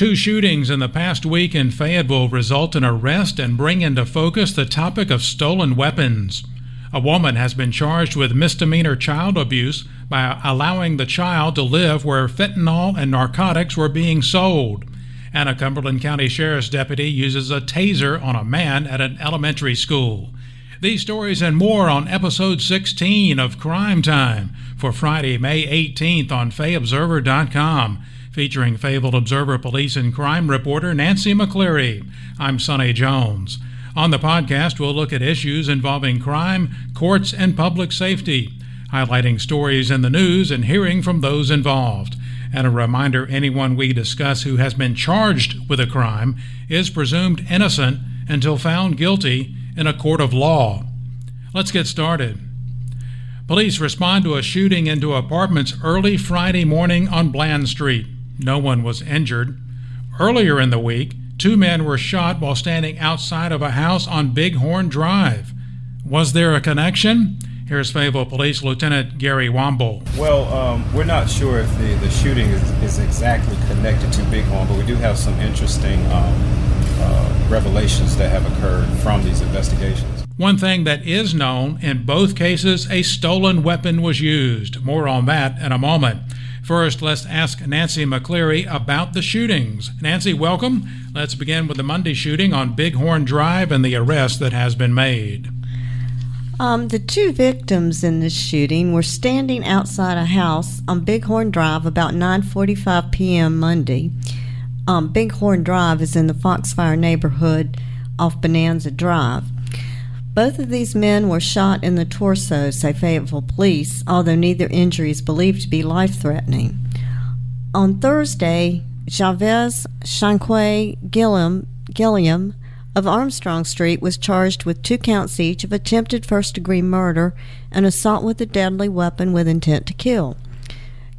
Two shootings in the past week in Fayetteville result in arrest and bring into focus the topic of stolen weapons. A woman has been charged with misdemeanor child abuse by allowing the child to live where fentanyl and narcotics were being sold. And a Cumberland County Sheriff's deputy uses a taser on a man at an elementary school. These stories and more on episode 16 of Crime Time for Friday, May 18th on FayObserver.com, featuring Fayetteville Observer Police and Crime reporter Nancy McCleary. I'm Sonny Jones. On the podcast, we'll look at issues involving crime, courts, and public safety, highlighting stories in the news and hearing from those involved. And a reminder anyone we discuss who has been charged with a crime is presumed innocent until found guilty in a court of law. Let's get started. Police respond to a shooting into apartments early Friday morning on Bland Street. No one was injured. Earlier in the week, two men were shot while standing outside of a house on Bighorn Drive. Was there a connection? Here's Fayetteville Police Lieutenant Gary Womble. Well, um, we're not sure if the, the shooting is, is, exactly connected to Bighorn, but we do have some interesting um, uh, revelations that have occurred from these investigations. One thing that is known in both cases, a stolen weapon was used. More on that in a moment. First, let's ask Nancy McCleary about the shootings. Nancy, welcome. Let's begin with the Monday shooting on Bighorn Drive and the arrest that has been made. Um, the two victims in this shooting were standing outside a house on Bighorn Drive about 9:45 p.m. Monday. Um, Bighorn Drive is in the Foxfire neighborhood off Bonanza Drive. Both of these men were shot in the torso, say Fayetteville police, although neither injury is believed to be life threatening. On Thursday, Chavez Shanquay Gilliam, Gilliam of Armstrong Street was charged with two counts each of attempted first degree murder and assault with a deadly weapon with intent to kill.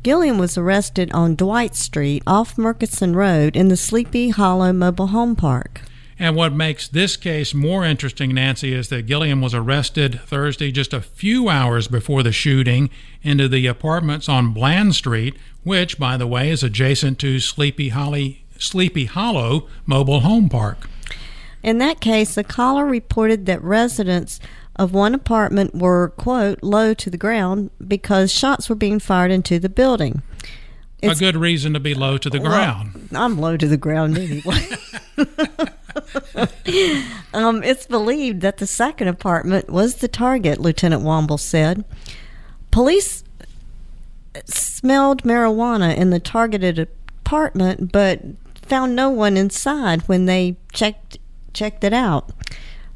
Gilliam was arrested on Dwight Street off Murchison Road in the Sleepy Hollow Mobile Home Park. And what makes this case more interesting, Nancy, is that Gilliam was arrested Thursday just a few hours before the shooting into the apartments on Bland Street, which, by the way, is adjacent to Sleepy, Holly, Sleepy Hollow Mobile Home Park. In that case, the caller reported that residents of one apartment were, quote, low to the ground because shots were being fired into the building. It's, a good reason to be low to the well, ground. I'm low to the ground anyway. um, it's believed that the second apartment was the target, Lieutenant Womble said. Police smelled marijuana in the targeted apartment, but found no one inside when they checked checked it out.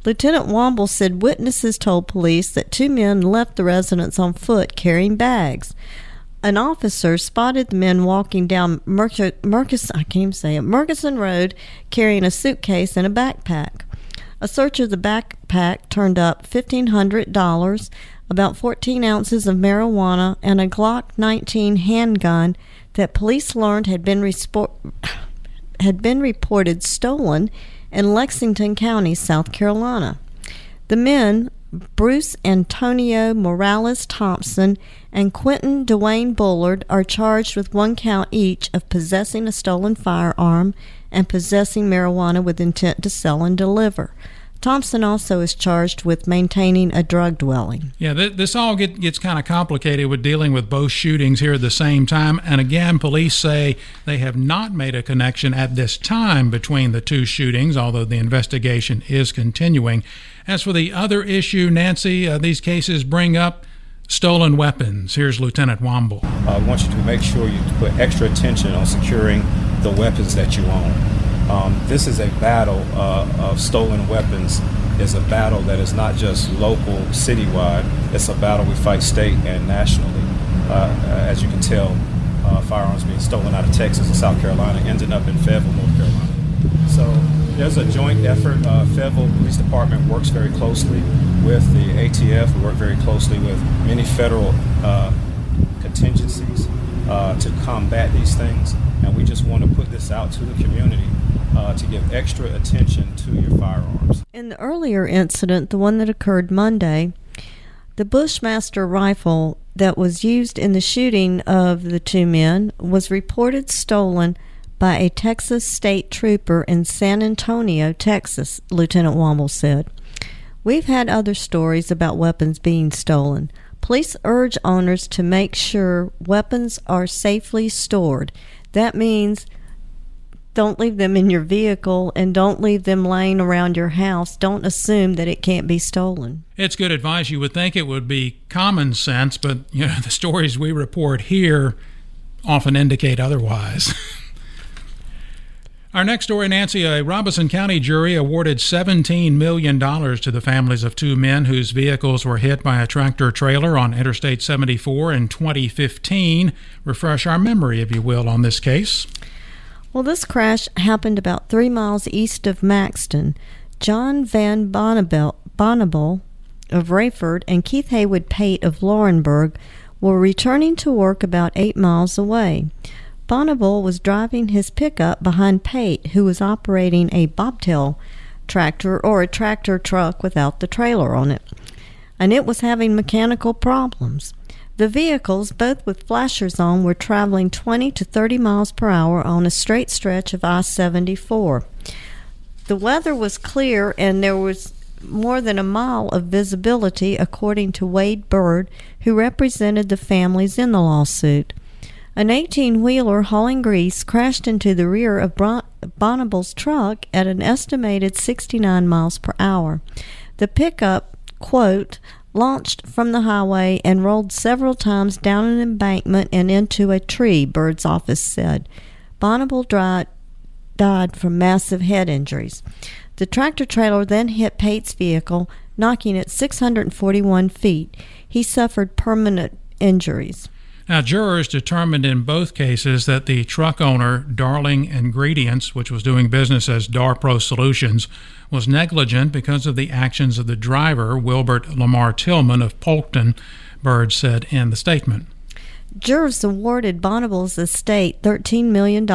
Lieutenant Womble said witnesses told police that two men left the residence on foot carrying bags. An officer spotted the men walking down Murchison, I can't say it, Murchison Road carrying a suitcase and a backpack. A search of the backpack turned up $1,500, about 14 ounces of marijuana, and a Glock 19 handgun that police learned had been, had been reported stolen in Lexington County, South Carolina. The men, Bruce Antonio Morales Thompson and Quentin Dwayne Bullard, are charged with one count each of possessing a stolen firearm and possessing marijuana with intent to sell and deliver. Thompson also is charged with maintaining a drug dwelling. Yeah, th- this all get, gets kind of complicated with dealing with both shootings here at the same time. And again, police say they have not made a connection at this time between the two shootings, although the investigation is continuing. As for the other issue, Nancy, uh, these cases bring up stolen weapons. Here's Lieutenant Womble. I want you to make sure you put extra attention on securing the weapons that you own. Um, this is a battle uh, of stolen weapons. Is a battle that is not just local, citywide. It's a battle we fight state and nationally. Uh, as you can tell, uh, firearms being stolen out of Texas and South Carolina ended up in Fayetteville, North Carolina. So there's a joint effort. Uh, Police Department works very closely with the ATF. We work very closely with many federal uh, contingencies uh, to combat these things. And we just want to put this out to the community uh, to give extra attention to your firearms. In the earlier incident, the one that occurred Monday, the Bushmaster rifle that was used in the shooting of the two men was reported stolen by a Texas state trooper in San Antonio, Texas, Lieutenant Womble said. We've had other stories about weapons being stolen. Police urge owners to make sure weapons are safely stored. That means don't leave them in your vehicle and don't leave them laying around your house. Don't assume that it can't be stolen. It's good advice. You would think it would be common sense, but you know the stories we report here often indicate otherwise. Our next story, Nancy, a Robeson County jury awarded $17 million to the families of two men whose vehicles were hit by a tractor trailer on Interstate 74 in 2015. Refresh our memory, if you will, on this case. Well, this crash happened about three miles east of Maxton. John Van Bonnabel of Raeford and Keith Haywood Pate of Laurinburg were returning to work about eight miles away. Bonnabel was driving his pickup behind Pate, who was operating a bobtail tractor or a tractor truck without the trailer on it, and it was having mechanical problems. The vehicles, both with flashers on, were traveling 20 to 30 miles per hour on a straight stretch of I 74. The weather was clear and there was more than a mile of visibility, according to Wade Byrd, who represented the families in the lawsuit. An 18 wheeler hauling grease crashed into the rear of Bonnabel's truck at an estimated 69 miles per hour. The pickup, quote, launched from the highway and rolled several times down an embankment and into a tree, Byrd's office said. Bonnabel died, died from massive head injuries. The tractor trailer then hit Pate's vehicle, knocking it 641 feet. He suffered permanent injuries. Now, jurors determined in both cases that the truck owner, Darling Ingredients, which was doing business as Darpro Solutions, was negligent because of the actions of the driver, Wilbert Lamar Tillman of Polkton, Byrd said in the statement. Jurors awarded Bonnabel's estate $13 million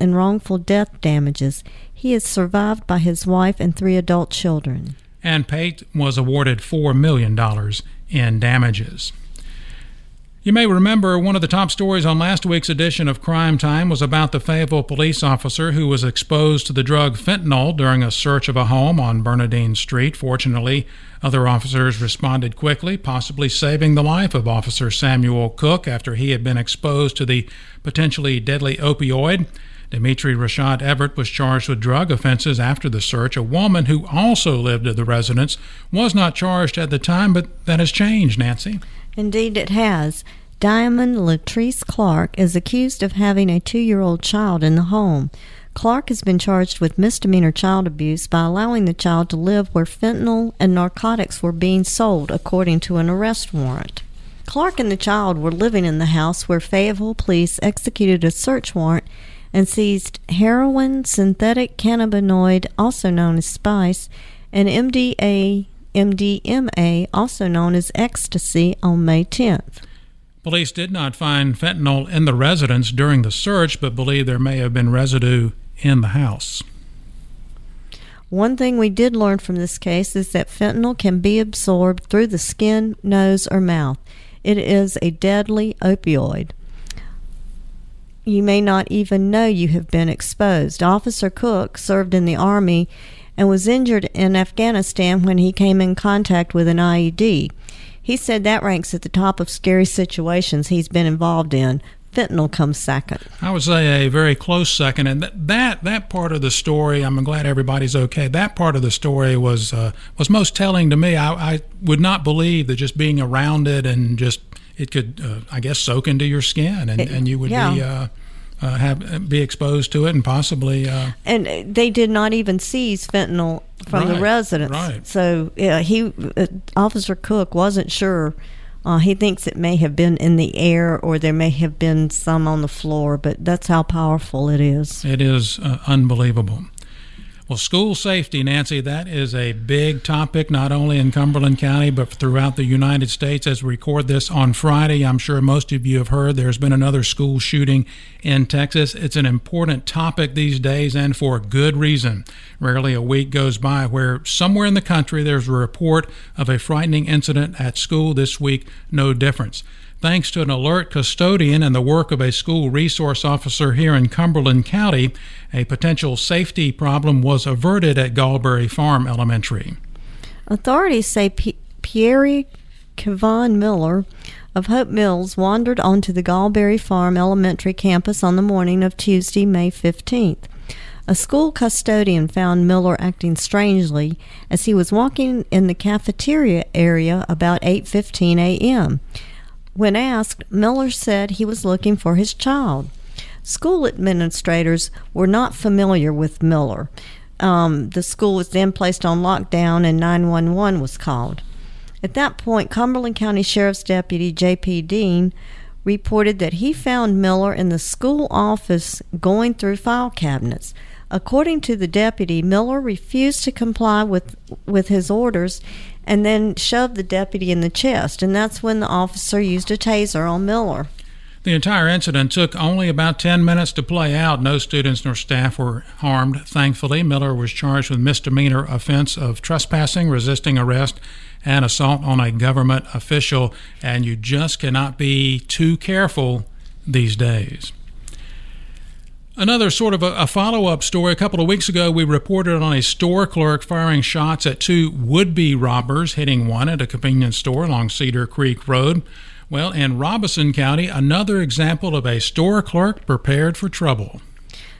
in wrongful death damages. He is survived by his wife and three adult children. And Pate was awarded $4 million in damages. You may remember one of the top stories on last week's edition of Crime Time was about the Fayetteville police officer who was exposed to the drug fentanyl during a search of a home on Bernadine Street. Fortunately, other officers responded quickly, possibly saving the life of Officer Samuel Cook after he had been exposed to the potentially deadly opioid. Dimitri Rashad Everett was charged with drug offenses after the search. A woman who also lived at the residence was not charged at the time, but that has changed, Nancy. Indeed, it has. Diamond Latrice Clark is accused of having a two year old child in the home. Clark has been charged with misdemeanor child abuse by allowing the child to live where fentanyl and narcotics were being sold, according to an arrest warrant. Clark and the child were living in the house where Fayetteville police executed a search warrant and seized heroin, synthetic cannabinoid, also known as spice, and MDA MDMA, also known as ecstasy, on May 10th. Police did not find fentanyl in the residence during the search, but believe there may have been residue in the house. One thing we did learn from this case is that fentanyl can be absorbed through the skin, nose, or mouth. It is a deadly opioid. You may not even know you have been exposed. Officer Cook served in the Army and was injured in Afghanistan when he came in contact with an IED. He said that ranks at the top of scary situations he's been involved in. Fentanyl comes second. I would say a very close second, and that that, that part of the story, I'm glad everybody's okay. That part of the story was uh, was most telling to me. I, I, would not believe that just being around it and just it could, uh, I guess, soak into your skin, and, it, and you would yeah. be. Uh, uh, have be exposed to it and possibly. Uh, and they did not even seize fentanyl from right, the residence. Right. So yeah, he uh, Officer Cook wasn't sure. Uh, he thinks it may have been in the air or there may have been some on the floor, but that's how powerful it is. It is uh, unbelievable. Well, school safety, Nancy, that is a big topic, not only in Cumberland County, but throughout the United States. As we record this on Friday, I'm sure most of you have heard there's been another school shooting in Texas. It's an important topic these days, and for good reason. Rarely a week goes by where somewhere in the country there's a report of a frightening incident at school. This week, no difference. Thanks to an alert custodian and the work of a school resource officer here in Cumberland County, a potential safety problem was averted at Gallberry Farm Elementary. Authorities say P- Pierre Kevon Miller of Hope Mills wandered onto the Gallberry Farm Elementary campus on the morning of Tuesday, May 15th. A school custodian found Miller acting strangely as he was walking in the cafeteria area about 8:15 a.m. When asked, Miller said he was looking for his child. School administrators were not familiar with Miller. Um, the school was then placed on lockdown and 911 was called. At that point, Cumberland County Sheriff's Deputy J.P. Dean reported that he found Miller in the school office going through file cabinets. According to the deputy, Miller refused to comply with, with his orders and then shoved the deputy in the chest, and that's when the officer used a taser on Miller. The entire incident took only about 10 minutes to play out. No students nor staff were harmed, thankfully. Miller was charged with misdemeanor offense of trespassing, resisting arrest, and assault on a government official, and you just cannot be too careful these days. Another sort of a, a follow up story. A couple of weeks ago, we reported on a store clerk firing shots at two would be robbers, hitting one at a convenience store along Cedar Creek Road. Well, in Robeson County, another example of a store clerk prepared for trouble.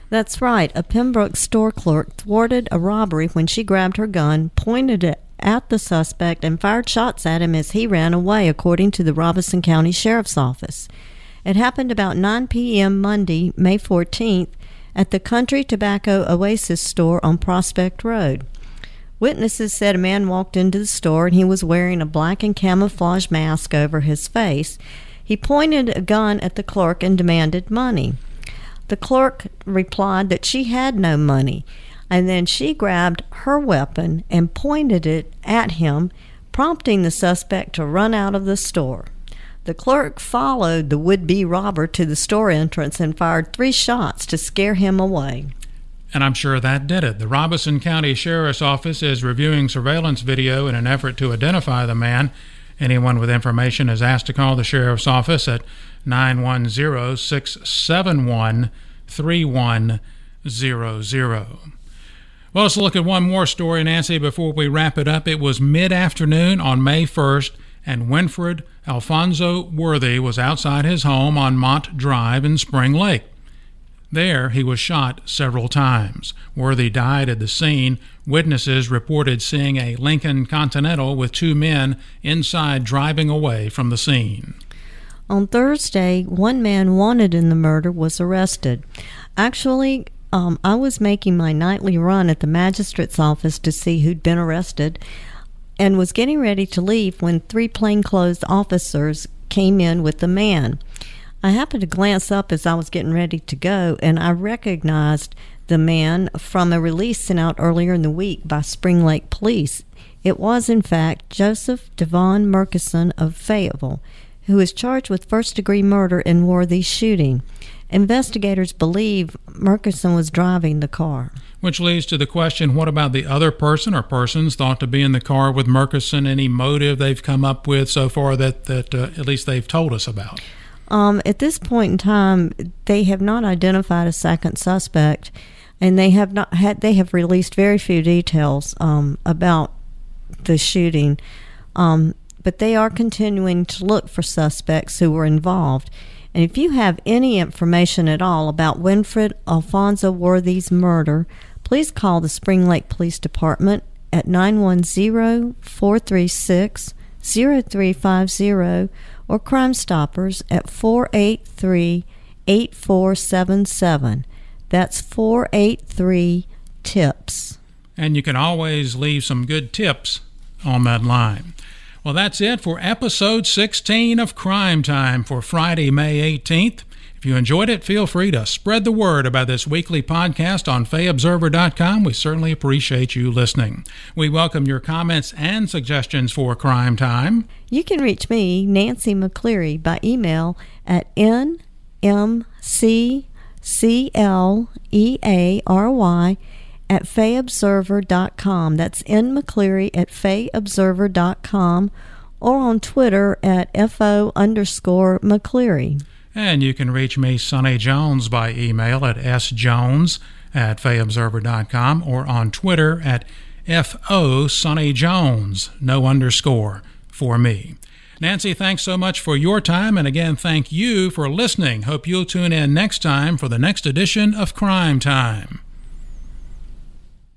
That's right. A Pembroke store clerk thwarted a robbery when she grabbed her gun, pointed it at the suspect, and fired shots at him as he ran away, according to the Robeson County Sheriff's Office. It happened about 9 p.m. Monday, May 14th, at the Country Tobacco Oasis store on Prospect Road. Witnesses said a man walked into the store and he was wearing a black and camouflage mask over his face. He pointed a gun at the clerk and demanded money. The clerk replied that she had no money, and then she grabbed her weapon and pointed it at him, prompting the suspect to run out of the store. The clerk followed the would be robber to the store entrance and fired three shots to scare him away. And I'm sure that did it. The Robeson County Sheriff's Office is reviewing surveillance video in an effort to identify the man. Anyone with information is asked to call the Sheriff's Office at 910 671 3100. Well, let's look at one more story, Nancy, before we wrap it up. It was mid afternoon on May 1st, and Winfred Alfonso Worthy was outside his home on Mont Drive in Spring Lake. There, he was shot several times. Worthy died at the scene. Witnesses reported seeing a Lincoln Continental with two men inside driving away from the scene. On Thursday, one man wanted in the murder was arrested. Actually, um, I was making my nightly run at the magistrate's office to see who'd been arrested and was getting ready to leave when three plainclothes officers came in with the man. I happened to glance up as I was getting ready to go, and I recognized the man from a release sent out earlier in the week by Spring Lake Police. It was, in fact, Joseph Devon Murkison of Fayetteville, who is charged with first degree murder in Worthy's shooting. Investigators believe Murkison was driving the car. Which leads to the question what about the other person or persons thought to be in the car with Murkison? Any motive they've come up with so far that, that uh, at least they've told us about? Um, at this point in time, they have not identified a second suspect, and they have not had. They have released very few details um, about the shooting, um, but they are continuing to look for suspects who were involved. And if you have any information at all about Winfred Alfonso Worthy's murder, please call the Spring Lake Police Department at 910 436 0350 or Crime Stoppers at 483 8477. That's 483 TIPS. And you can always leave some good tips on that line. Well, that's it for episode 16 of Crime Time for Friday, May 18th. If you enjoyed it, feel free to spread the word about this weekly podcast on FayObserver.com. We certainly appreciate you listening. We welcome your comments and suggestions for Crime Time. You can reach me, Nancy McCleary, by email at nmccleary at fayobserver.com. That's N McCleary at fayobserver.com or on Twitter at FO underscore McCleary. And you can reach me, Sonny Jones, by email at sjones at fayobserver.com or on Twitter at FO Sonny Jones, no underscore for me. Nancy, thanks so much for your time. And again, thank you for listening. Hope you'll tune in next time for the next edition of Crime Time.